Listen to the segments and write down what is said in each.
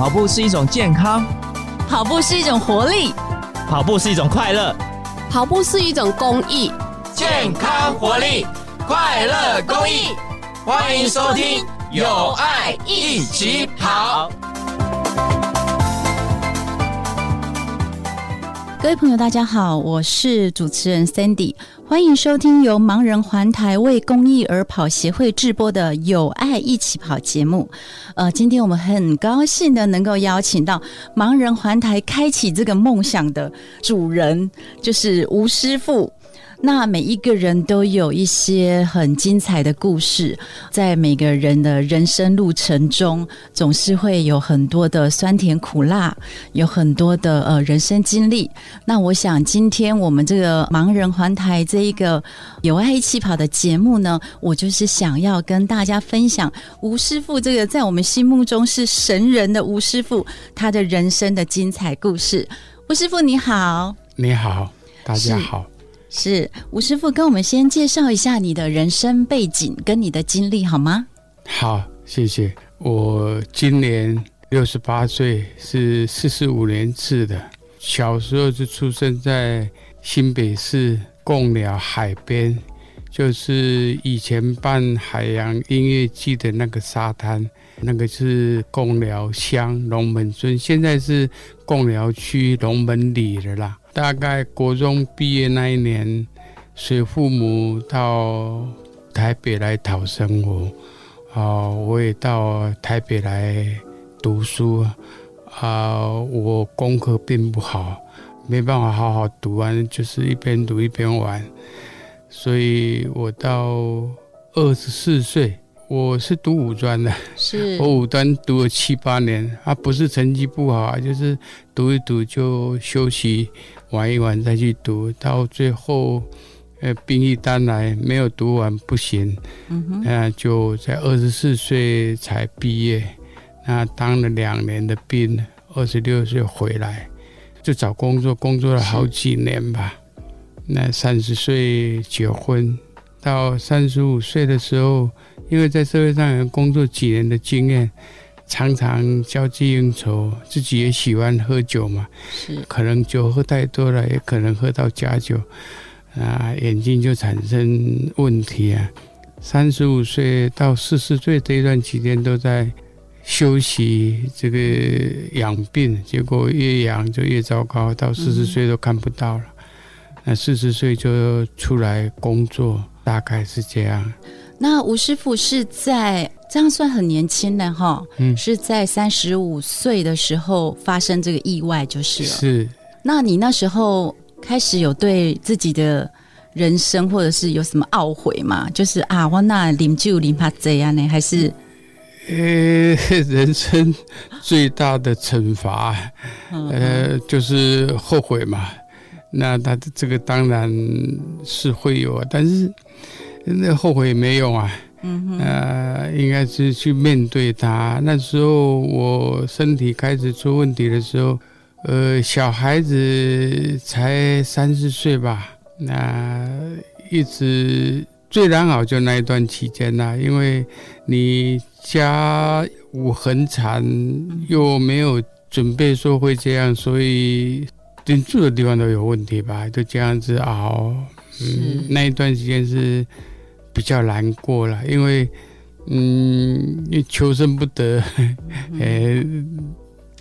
跑步是一种健康，跑步是一种活力，跑步是一种快乐，跑步是一种公益。健康、活力、快乐、公益，欢迎收听《有爱一起跑》。各位朋友，大家好，我是主持人 Sandy，欢迎收听由盲人环台为公益而跑协会制播的《有爱一起跑》节目。呃，今天我们很高兴的能够邀请到盲人环台开启这个梦想的主人，就是吴师傅。那每一个人都有一些很精彩的故事，在每个人的人生路程中，总是会有很多的酸甜苦辣，有很多的呃人生经历。那我想，今天我们这个盲人环台这一个有爱一起跑的节目呢，我就是想要跟大家分享吴师傅这个在我们心目中是神人的吴师傅，他的人生的精彩故事。吴师傅你好，你好，大家好。是吴师傅，跟我们先介绍一下你的人生背景跟你的经历好吗？好，谢谢。我今年六十八岁，是四十五年制的。小时候就出生在新北市贡寮海边，就是以前办海洋音乐季的那个沙滩，那个是贡寮乡龙门村，现在是贡寮区龙门里的啦。大概国中毕业那一年，随父母到台北来讨生活，啊，我也到台北来读书，啊，我功课并不好，没办法好好读完，就是一边读一边玩，所以我到二十四岁。我是读五专的，是。我五专读了七八年，啊，不是成绩不好啊，就是读一读就休息玩一玩再去读，到最后，呃，兵役单来没有读完不行，嗯，那就在二十四岁才毕业，那当了两年的兵，二十六岁回来就找工作，工作了好几年吧，那三十岁结婚，到三十五岁的时候。因为在社会上有工作几年的经验，常常交际应酬，自己也喜欢喝酒嘛，是可能酒喝太多了，也可能喝到假酒，啊，眼睛就产生问题啊。三十五岁到四十岁这一段期间都在休息，这个养病，结果越养就越糟糕，到四十岁都看不到了。嗯、那四十岁就出来工作，大概是这样。那吴师傅是在这样算很年轻的哈，嗯，是在三十五岁的时候发生这个意外就是了。是，那你那时候开始有对自己的人生或者是有什么懊悔吗？就是啊，我那饮酒饮怕这样呢？还是？呃，人生最大的惩罚，呃，就是后悔嘛。那他这个当然是会有，但是。那后悔也没用啊，嗯，呃，应该是去面对它。那时候我身体开始出问题的时候，呃，小孩子才三四岁吧，那一直最难熬就那一段期间呐，因为你家我很惨，又没有准备说会这样，所以连住的地方都有问题吧，就这样子熬。嗯，那一段时间是。比较难过了，因为，嗯，你求生不得，哎，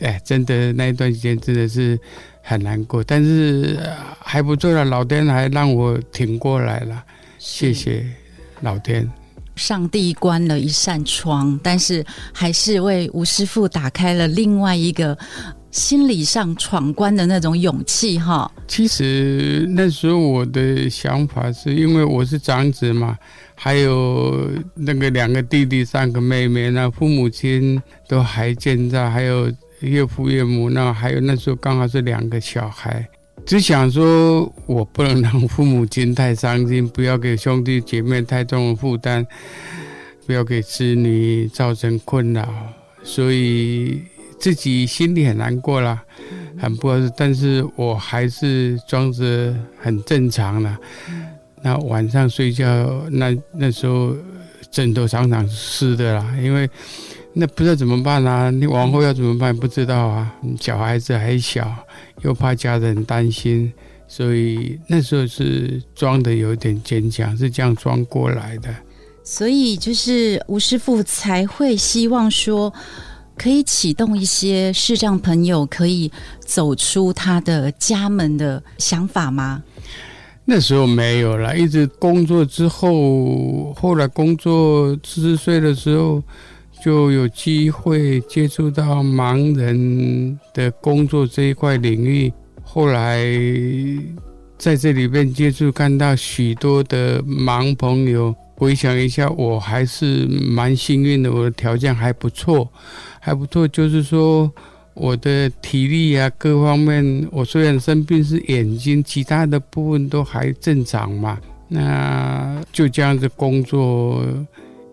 哎，真的那一段时间真的是很难过，但是还不错了，老天还让我挺过来了，谢谢老天。上帝关了一扇窗，但是还是为吴师傅打开了另外一个。心理上闯关的那种勇气，哈。其实那时候我的想法是因为我是长子嘛，还有那个两个弟弟、三个妹妹，那父母亲都还健在，还有岳父岳母，那还有那时候刚好是两个小孩，只想说我不能让父母亲太伤心，不要给兄弟姐妹太重的负担，不要给子女造成困扰，所以。自己心里很难过啦，很不好意思，但是我还是装着很正常啦。那晚上睡觉，那那时候枕头常常湿的啦，因为那不知道怎么办啊？你往后要怎么办？不知道啊。小孩子还小，又怕家人担心，所以那时候是装的有点坚强，是这样装过来的。所以就是吴师傅才会希望说，可以启动一些视障朋友可以走出他的家门的想法吗？那时候没有了，一直工作之后，后来工作四十岁的时候，就有机会接触到盲人的工作这一块领域。后来在这里面接触，看到许多的盲朋友。回想一下，我还是蛮幸运的，我的条件还不错，还不错。就是说，我的体力啊，各方面，我虽然生病是眼睛，其他的部分都还正常嘛。那就这样子工作，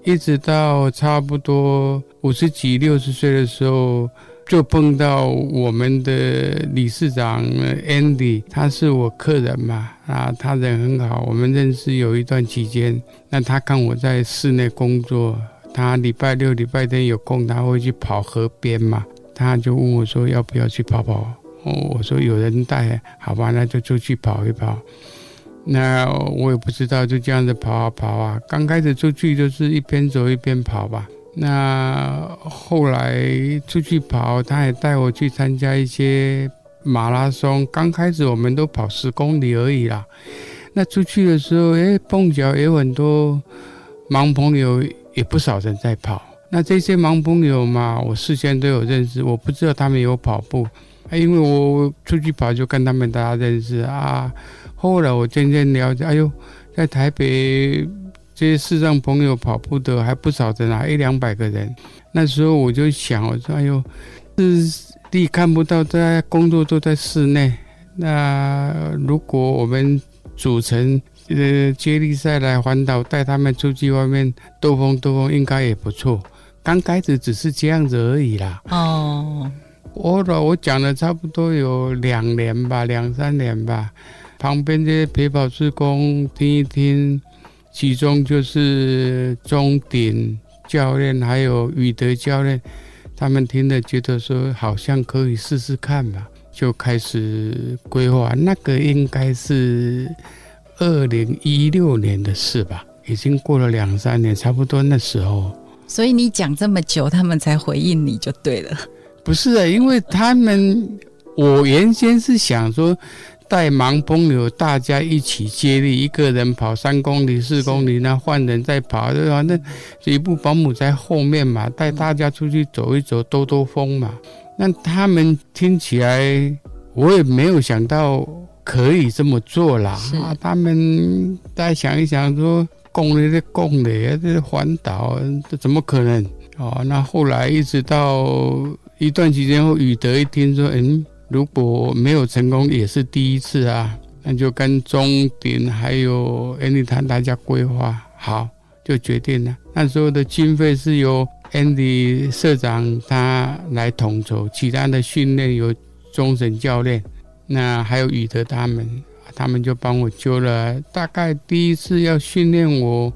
一直到差不多五十几、六十岁的时候。就碰到我们的理事长 Andy，他是我客人嘛，啊，他人很好，我们认识有一段期间。那他看我在室内工作，他礼拜六、礼拜天有空，他会去跑河边嘛，他就问我说要不要去跑跑。哦我说有人带，好吧，那就出去跑一跑。那我也不知道，就这样子跑啊跑啊。刚开始出去就是一边走一边跑吧。那后来出去跑，他也带我去参加一些马拉松。刚开始我们都跑十公里而已啦。那出去的时候，哎，碰巧有很多盲朋友，也不少人在跑。那这些盲朋友嘛，我事先都有认识，我不知道他们有跑步，因为我出去跑就跟他们大家认识啊。后来我渐渐了解，哎呦，在台北。这些视障朋友跑步的还不少的呢，一两百个人。那时候我就想，我说：“哎呦，视力看不到，在工作都在室内。那如果我们组成呃接力赛来环岛，带他们出去外面兜风兜风，应该也不错。刚开始只是这样子而已啦。”哦，我我讲了差不多有两年吧，两三年吧。旁边这些陪跑职工听一听。其中就是钟鼎教练，还有宇德教练，他们听了觉得说好像可以试试看吧，就开始规划。那个应该是二零一六年的事吧，已经过了两三年，差不多那时候。所以你讲这么久，他们才回应你就对了。不是啊，因为他们，我原先是想说。带盲朋友，大家一起接力，一个人跑三公里、四公里，那换人再跑，对吧？那一部保姆在后面嘛，带大家出去走一走，兜兜风嘛。那他们听起来，我也没有想到可以这么做啦。啊，他们再想一想说，公里的公里，这环岛，这怎么可能？哦，那后来一直到一段时间后，宇德一听说，嗯。如果没有成功，也是第一次啊。那就跟中鼎还有 Andy 谈，大家规划好，就决定了。那时候的经费是由 Andy 社长他来统筹，其他的训练由钟神教练，那还有宇德他们，他们就帮我揪了。大概第一次要训练我，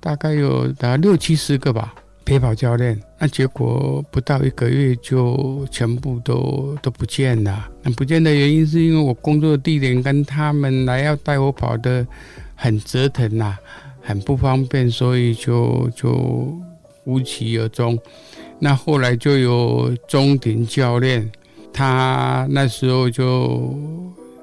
大概有达六七十个吧。陪跑教练，那结果不到一个月就全部都都不见了。那不见的原因是因为我工作的地点跟他们来要带我跑的很折腾呐，很不方便，所以就就无疾而终。那后来就有钟庭教练，他那时候就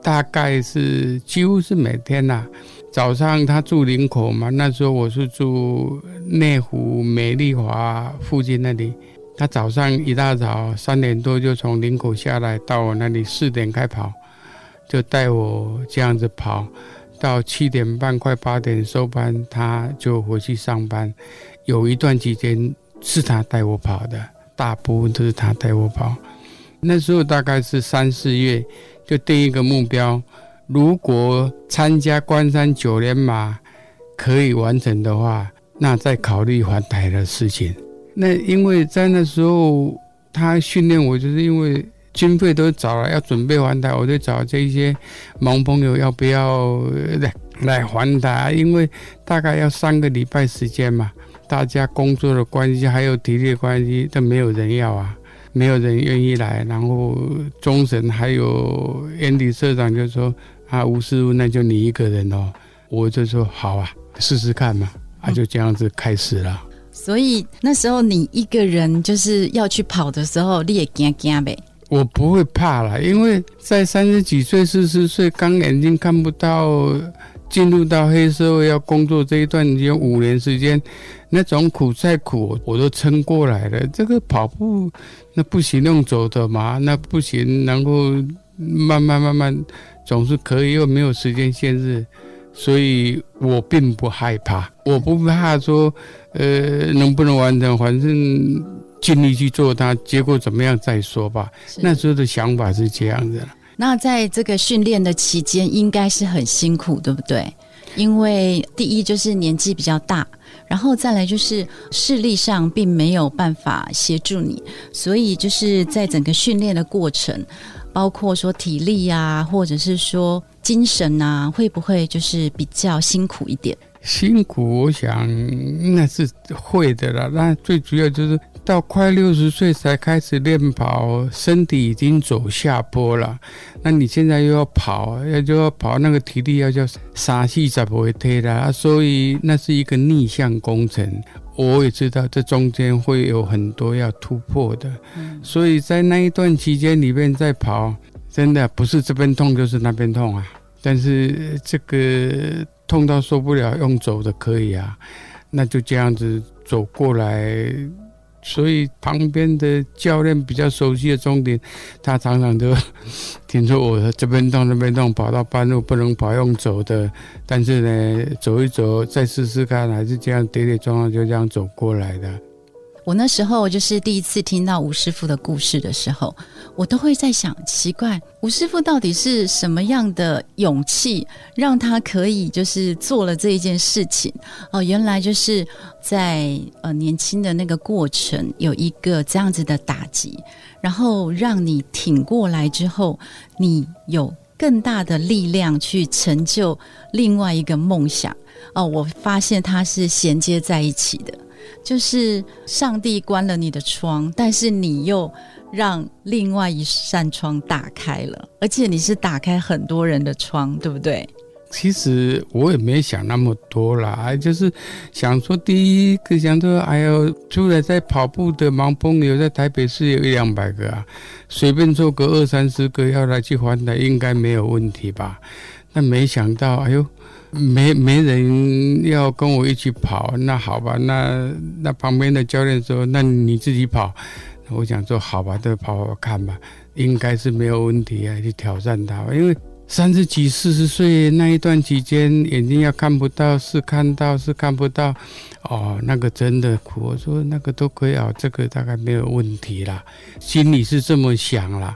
大概是几乎是每天呐。早上他住林口嘛，那时候我是住内湖美丽华附近那里。他早上一大早三点多就从林口下来，到我那里四点开跑，就带我这样子跑，到七点半快八点收班，他就回去上班。有一段期间是他带我跑的，大部分都是他带我跑。那时候大概是三四月，就定一个目标。如果参加关山九连马可以完成的话，那再考虑环台的事情。那因为在那时候他训练我，就是因为经费都找了，要准备环台，我就找这些盲朋友要不要来来环台，因为大概要三个礼拜时间嘛。大家工作的关系还有体力关系，都没有人要啊，没有人愿意来。然后中神还有 Andy 社长就说啊，吴师傅那就你一个人哦，我就说好啊，试试看嘛，啊就这样子开始了。所以那时候你一个人就是要去跑的时候，你也惊惊呗？我不会怕了，因为在三十几岁、四十岁，刚眼睛看不到，进入到黑社会要工作这一段已经五年时间，那种苦再苦我都撑过来了。这个跑步那不行，用走的嘛，那不行，然后慢慢慢慢总是可以，又没有时间限制，所以我并不害怕，我不怕说呃能不能完成，反正。尽力去做它，结果怎么样再说吧。那时候的想法是这样的。那在这个训练的期间，应该是很辛苦，对不对？因为第一就是年纪比较大，然后再来就是视力上并没有办法协助你，所以就是在整个训练的过程，包括说体力啊，或者是说精神啊，会不会就是比较辛苦一点？辛苦，我想那是会的啦。那最主要就是。到快六十岁才开始练跑，身体已经走下坡了。那你现在又要跑，要就要跑，那个体力要叫傻气才不会推了，所以那是一个逆向工程。我也知道这中间会有很多要突破的，所以在那一段期间里面在跑，真的不是这边痛就是那边痛啊。但是这个痛到受不了，用走的可以啊，那就这样子走过来。所以旁边的教练比较熟悉的终点，他常常都 听说我这边动那边动，跑到半路不能跑用走的，但是呢，走一走再试试看，还是这样跌跌撞撞就这样走过来的。我那时候就是第一次听到吴师傅的故事的时候，我都会在想，奇怪，吴师傅到底是什么样的勇气，让他可以就是做了这一件事情？哦，原来就是在呃年轻的那个过程有一个这样子的打击，然后让你挺过来之后，你有更大的力量去成就另外一个梦想。哦，我发现它是衔接在一起的。就是上帝关了你的窗，但是你又让另外一扇窗打开了，而且你是打开很多人的窗，对不对？其实我也没想那么多啦，就是想说，第一个想说，哎呦，出来在跑步的盲朋友在台北市有一两百个啊，随便做个二三十个要来去还台，应该没有问题吧？但没想到，哎呦。没没人要跟我一起跑，那好吧，那那旁边的教练说，那你自己跑。我想说，好吧，就跑跑看吧，应该是没有问题啊，去挑战他，因为。三十几、四十岁那一段期间，眼睛要看不到，是看到是看不到，哦，那个真的苦。我说那个都可以啊，这个大概没有问题啦，心里是这么想啦。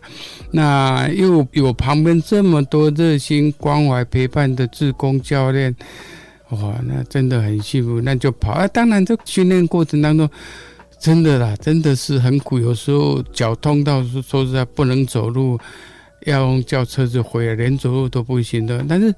那又有旁边这么多热心关怀陪伴的志工教练，哇、哦，那真的很幸福。那就跑啊，当然这训练过程当中，真的啦，真的是很苦，有时候脚痛到说实在不能走路。要用叫车子回来，连走路都不行的。但是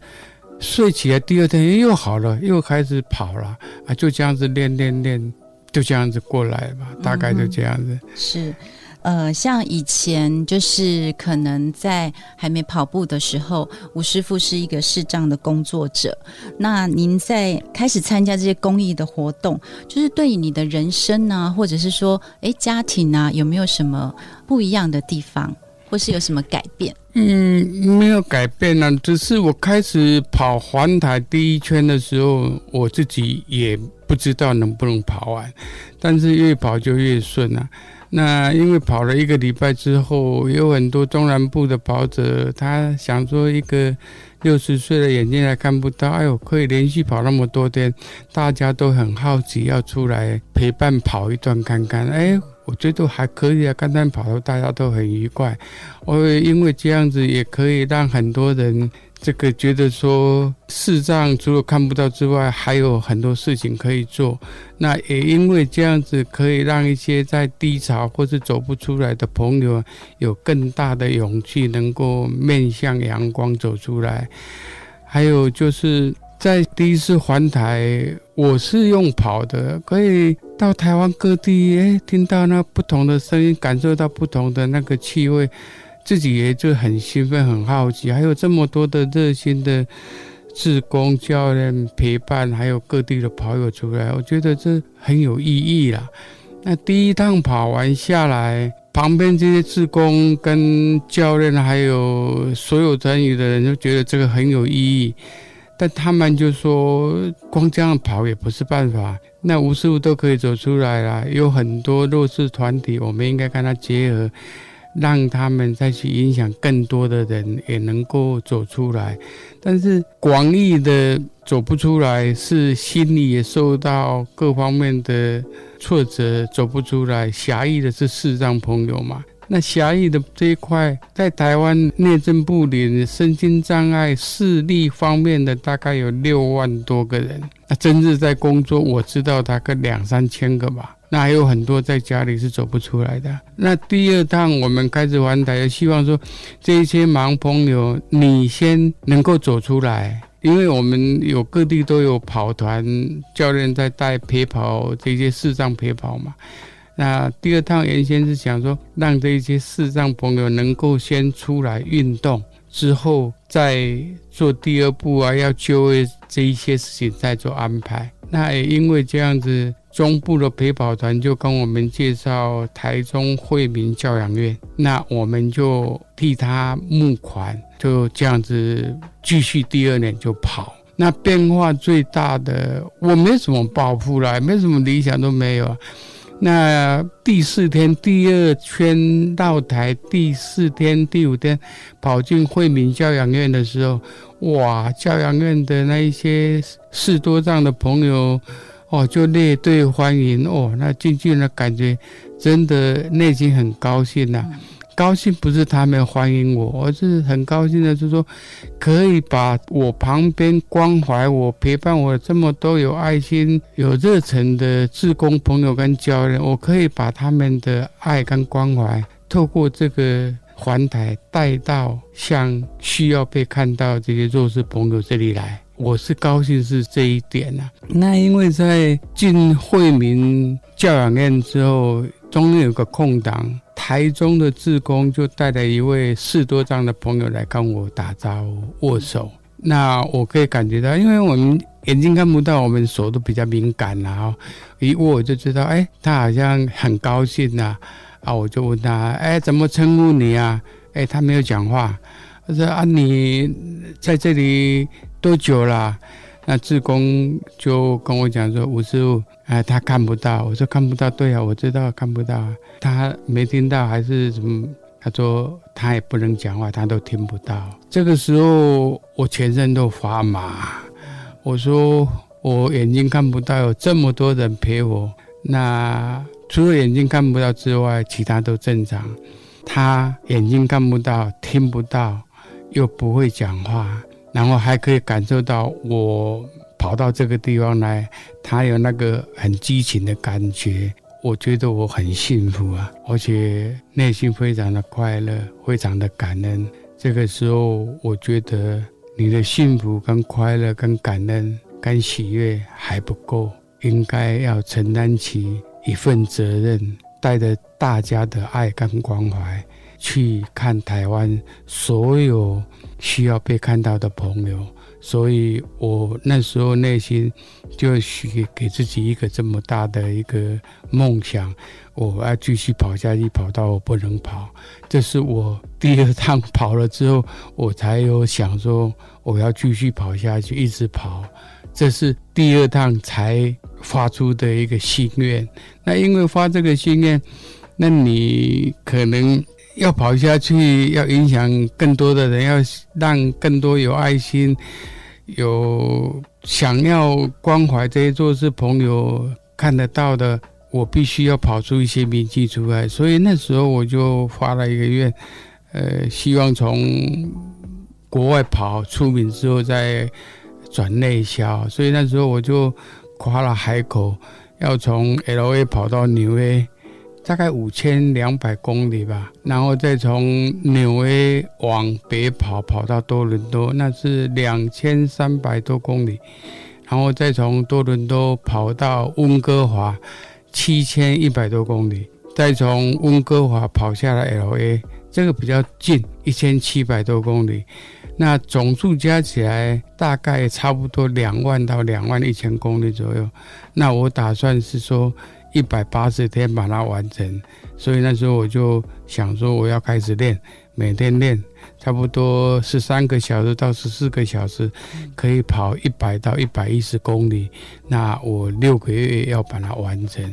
睡起来第二天又好了，又开始跑了啊！就这样子练练练，就这样子过来吧。大概就这样子。嗯、是，呃，像以前就是可能在还没跑步的时候，吴师傅是一个视障的工作者。那您在开始参加这些公益的活动，就是对你的人生呢、啊，或者是说，哎，家庭啊，有没有什么不一样的地方？或是有什么改变？嗯，没有改变呢、啊，只是我开始跑环台第一圈的时候，我自己也不知道能不能跑完，但是越跑就越顺啊。那因为跑了一个礼拜之后，有很多中南部的跑者，他想说一个六十岁的眼睛还看不到，哎呦，可以连续跑那么多天，大家都很好奇，要出来陪伴跑一段看看，哎。我觉得还可以啊，刚刚跑的大家都很愉快。我因为这样子也可以让很多人这个觉得说视障除了看不到之外，还有很多事情可以做。那也因为这样子可以让一些在低潮或是走不出来的朋友有更大的勇气，能够面向阳光走出来。还有就是。在第一次环台，我是用跑的，可以到台湾各地，哎，听到那不同的声音，感受到不同的那个气味，自己也就很兴奋、很好奇。还有这么多的热心的志工教练陪伴，还有各地的跑友出来，我觉得这很有意义啦。那第一趟跑完下来，旁边这些志工跟教练，还有所有参与的人，都觉得这个很有意义。但他们就说，光这样跑也不是办法。那吴师傅都可以走出来了，有很多弱势团体，我们应该跟他结合，让他们再去影响更多的人，也能够走出来。但是广义的走不出来，是心里也受到各方面的挫折，走不出来。狭义的是视障朋友嘛。那狭义的这一块，在台湾内政部里，身心障碍视力方面的大概有六万多个人。那真正在工作，我知道大概两三千个吧。那还有很多在家里是走不出来的。那第二趟我们开始玩台，希望说这些盲朋友，你先能够走出来，因为我们有各地都有跑团教练在带陪跑，这些视障陪跑嘛。那第二趟原先是想说，让这些视障朋友能够先出来运动，之后再做第二步啊，要就业这一些事情再做安排。那也因为这样子，中部的陪跑团就跟我们介绍台中惠民教养院，那我们就替他募款，就这样子继续第二年就跑。那变化最大的，我没什么抱负啦，没什么理想都没有啊。那第四天第二圈到台，第四天第五天跑进惠民教养院的时候，哇！教养院的那一些士多藏的朋友，哦，就列队欢迎哦。那进去的感觉，真的内心很高兴呐、啊。高兴不是他们欢迎我，而是很高兴的，是说可以把我旁边关怀我、陪伴我这么多有爱心、有热忱的志工朋友跟教练，我可以把他们的爱跟关怀，透过这个环台带到像需要被看到这些弱势朋友这里来。我是高兴是这一点啊。那因为在进惠民教养院之后，中间有个空档。台中的志工就带了一位视多张的朋友来跟我打招呼、握手。那我可以感觉到，因为我们眼睛看不到，我们手都比较敏感然后一握我就知道，哎，他好像很高兴呐。啊，我就问他，哎，怎么称呼你啊？哎，他没有讲话。他说啊，你在这里多久了？那志工就跟我讲说，吴师傅，哎，他看不到。我说看不到，对啊，我知道看不到。他没听到还是什么？他说他也不能讲话，他都听不到。这个时候我全身都发麻。我说我眼睛看不到，有这么多人陪我，那除了眼睛看不到之外，其他都正常。他眼睛看不到，听不到，又不会讲话。然后还可以感受到我跑到这个地方来，他有那个很激情的感觉，我觉得我很幸福啊，而且内心非常的快乐，非常的感恩。这个时候，我觉得你的幸福跟快乐跟感恩跟喜悦还不够，应该要承担起一份责任，带着大家的爱跟关怀。去看台湾所有需要被看到的朋友，所以我那时候内心就许给自己一个这么大的一个梦想，我要继续跑下去，跑到我不能跑。这是我第二趟跑了之后，我才有想说我要继续跑下去，一直跑。这是第二趟才发出的一个心愿。那因为发这个心愿，那你可能。要跑下去，要影响更多的人，要让更多有爱心、有想要关怀这些弱势朋友看得到的，我必须要跑出一些名气出来。所以那时候我就发了一个愿，呃，希望从国外跑出名之后再转内销。所以那时候我就夸了海口，要从 LA 跑到纽约。大概五千两百公里吧，然后再从纽约往北跑，跑到多伦多，那是两千三百多公里，然后再从多伦多跑到温哥华，七千一百多公里，再从温哥华跑下来 LA，这个比较近，一千七百多公里，那总数加起来大概差不多两万到两万一千公里左右，那我打算是说。一百八十天把它完成，所以那时候我就想说，我要开始练，每天练，差不多十三个小时到十四个小时，可以跑一百到一百一十公里。那我六个月要把它完成，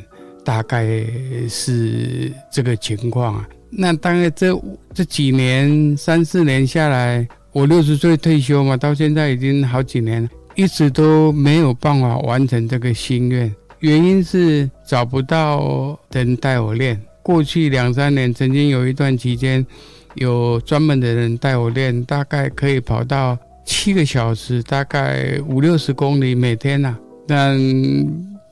大概是这个情况啊。那大概这这几年三四年下来，我六十岁退休嘛，到现在已经好几年，一直都没有办法完成这个心愿。原因是找不到人带我练。过去两三年，曾经有一段期间，有专门的人带我练，大概可以跑到七个小时，大概五六十公里每天呐、啊。但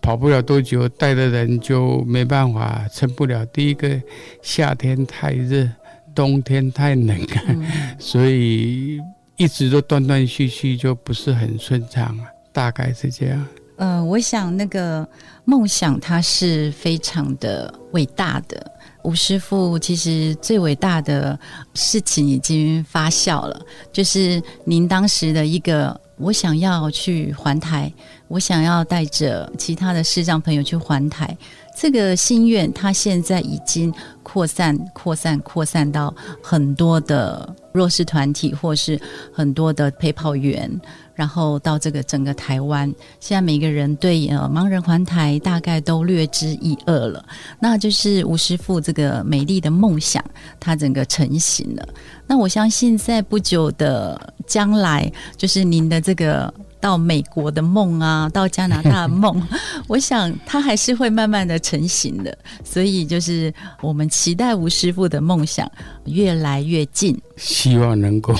跑不了多久，带的人就没办法，撑不了。第一个，夏天太热，冬天太冷，嗯、所以一直都断断续续，就不是很顺畅啊。大概是这样。呃，我想那个梦想它是非常的伟大的。吴师傅其实最伟大的事情已经发酵了，就是您当时的一个，我想要去环台，我想要带着其他的视障朋友去环台，这个心愿，它现在已经扩散、扩散、扩散到很多的弱势团体，或是很多的陪跑员。然后到这个整个台湾，现在每个人对呃盲人环台大概都略知一二了。那就是吴师傅这个美丽的梦想，它整个成型了。那我相信在不久的将来，就是您的这个。到美国的梦啊，到加拿大的梦，我想它还是会慢慢的成型的。所以就是我们期待吴师傅的梦想越来越近，希望能够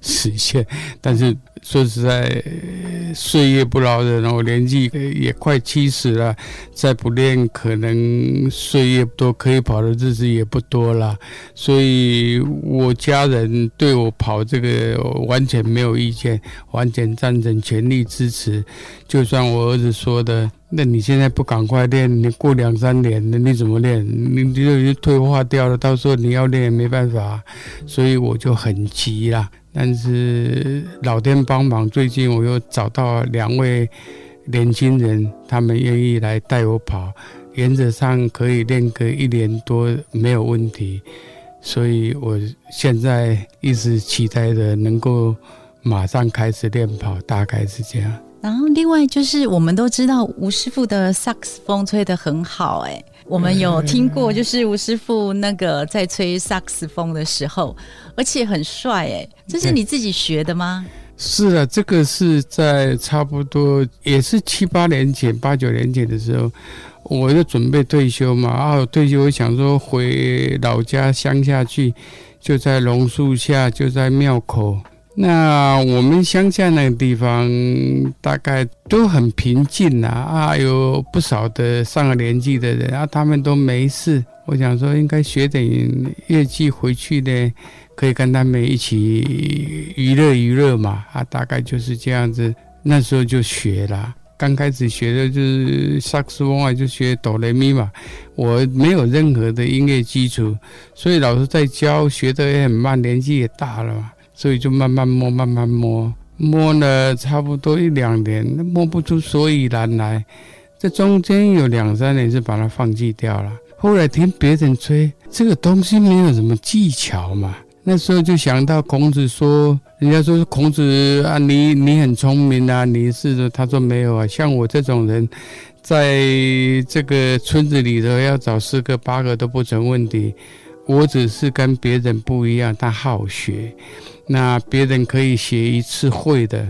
实现。但是说实在，岁月不饶人，我年纪也快七十了，再不练，可能岁月多可以跑的日子也不多了。所以我家人对我跑这个完全没有意见，完全赞成。全力支持，就算我儿子说的，那你现在不赶快练，你过两三年，那你怎么练？你就退化掉了，到时候你要练也没办法，所以我就很急啦。但是老天帮忙，最近我又找到两位年轻人，他们愿意来带我跑，原则上可以练个一年多没有问题，所以我现在一直期待着能够。马上开始练跑，大概是这样。然后另外就是，我们都知道吴师傅的萨克斯风吹得很好，哎，我们有听过，就是吴师傅那个在吹萨克斯风的时候，而且很帅，哎，这是你自己学的吗？是啊，这个是在差不多也是七八年前、八九年前的时候，我就准备退休嘛，啊，我退休我想说回老家乡下去，就在榕树下，就在庙口。那我们乡下那个地方大概都很平静呐，啊，有不少的上了年纪的人啊，他们都没事。我想说，应该学点乐器回去呢，可以跟他们一起娱乐娱乐嘛，啊，大概就是这样子。那时候就学了，刚开始学的就是萨克斯风啊，就学哆来咪嘛。我没有任何的音乐基础，所以老师在教，学得也很慢，年纪也大了嘛。所以就慢慢摸，慢慢摸，摸了差不多一两年，摸不出所以然来。这中间有两三年是把它放弃掉了。后来听别人吹，这个东西没有什么技巧嘛。那时候就想到孔子说，人家说孔子啊，你你很聪明啊，你是的。他说没有啊，像我这种人，在这个村子里头要找十个八个都不成问题。我只是跟别人不一样，他好学。那别人可以学一次会的，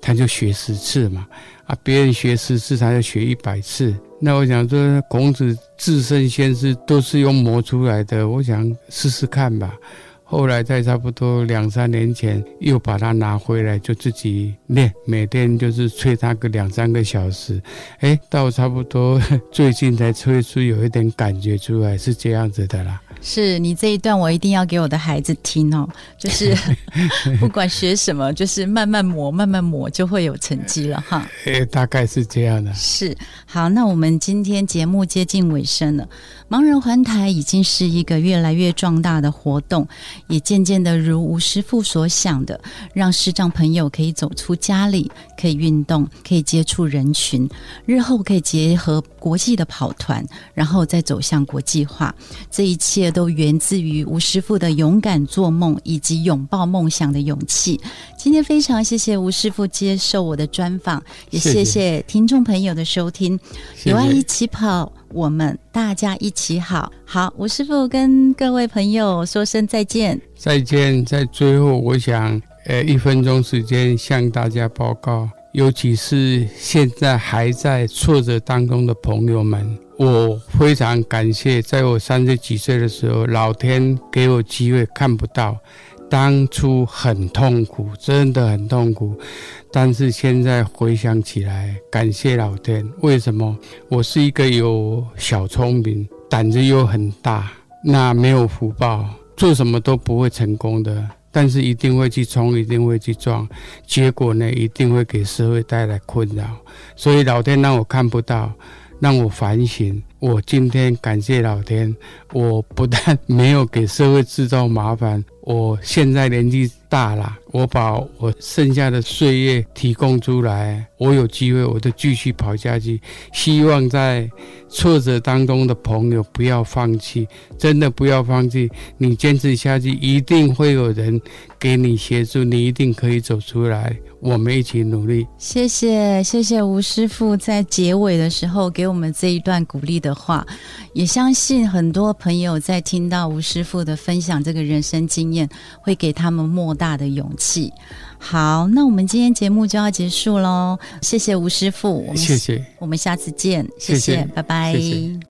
他就学十次嘛。啊，别人学十次，他就学一百次。那我想说，孔子至圣先师都是用磨出来的，我想试试看吧。后来在差不多两三年前又把它拿回来，就自己练，每天就是吹它个两三个小时。哎，到差不多 最近才吹出有一点感觉出来，是这样子的啦。是你这一段，我一定要给我的孩子听哦。就是 不管学什么，就是慢慢磨，慢慢磨，就会有成绩了哈。诶，大概是这样的。是好，那我们今天节目接近尾声了。盲人环台已经是一个越来越壮大的活动，也渐渐的如吴师傅所想的，让视障朋友可以走出家里，可以运动，可以接触人群，日后可以结合国际的跑团，然后再走向国际化。这一切都源自于吴师傅的勇敢做梦以及拥抱梦想的勇气。今天非常谢谢吴师傅接受我的专访，也谢谢听众朋友的收听。有爱一起跑。我们大家一起好，好，吴师傅跟各位朋友说声再见。再见，在最后，我想，呃，一分钟时间向大家报告，尤其是现在还在挫折当中的朋友们，我非常感谢，在我三十几岁的时候，老天给我机会看不到。当初很痛苦，真的很痛苦，但是现在回想起来，感谢老天。为什么？我是一个有小聪明，胆子又很大，那没有福报，做什么都不会成功的。但是一定会去冲，一定会去撞，结果呢，一定会给社会带来困扰。所以老天让我看不到，让我反省。我今天感谢老天，我不但没有给社会制造麻烦。我现在年纪大了，我把我剩下的岁月提供出来，我有机会我就继续跑下去。希望在挫折当中的朋友不要放弃，真的不要放弃。你坚持下去，一定会有人给你协助，你一定可以走出来。我们一起努力。谢谢，谢谢吴师傅在结尾的时候给我们这一段鼓励的话，也相信很多朋友在听到吴师傅的分享这个人生经验，会给他们莫大的勇气。好，那我们今天节目就要结束喽。谢谢吴师傅，谢谢，我们下次见，谢谢，谢谢拜拜。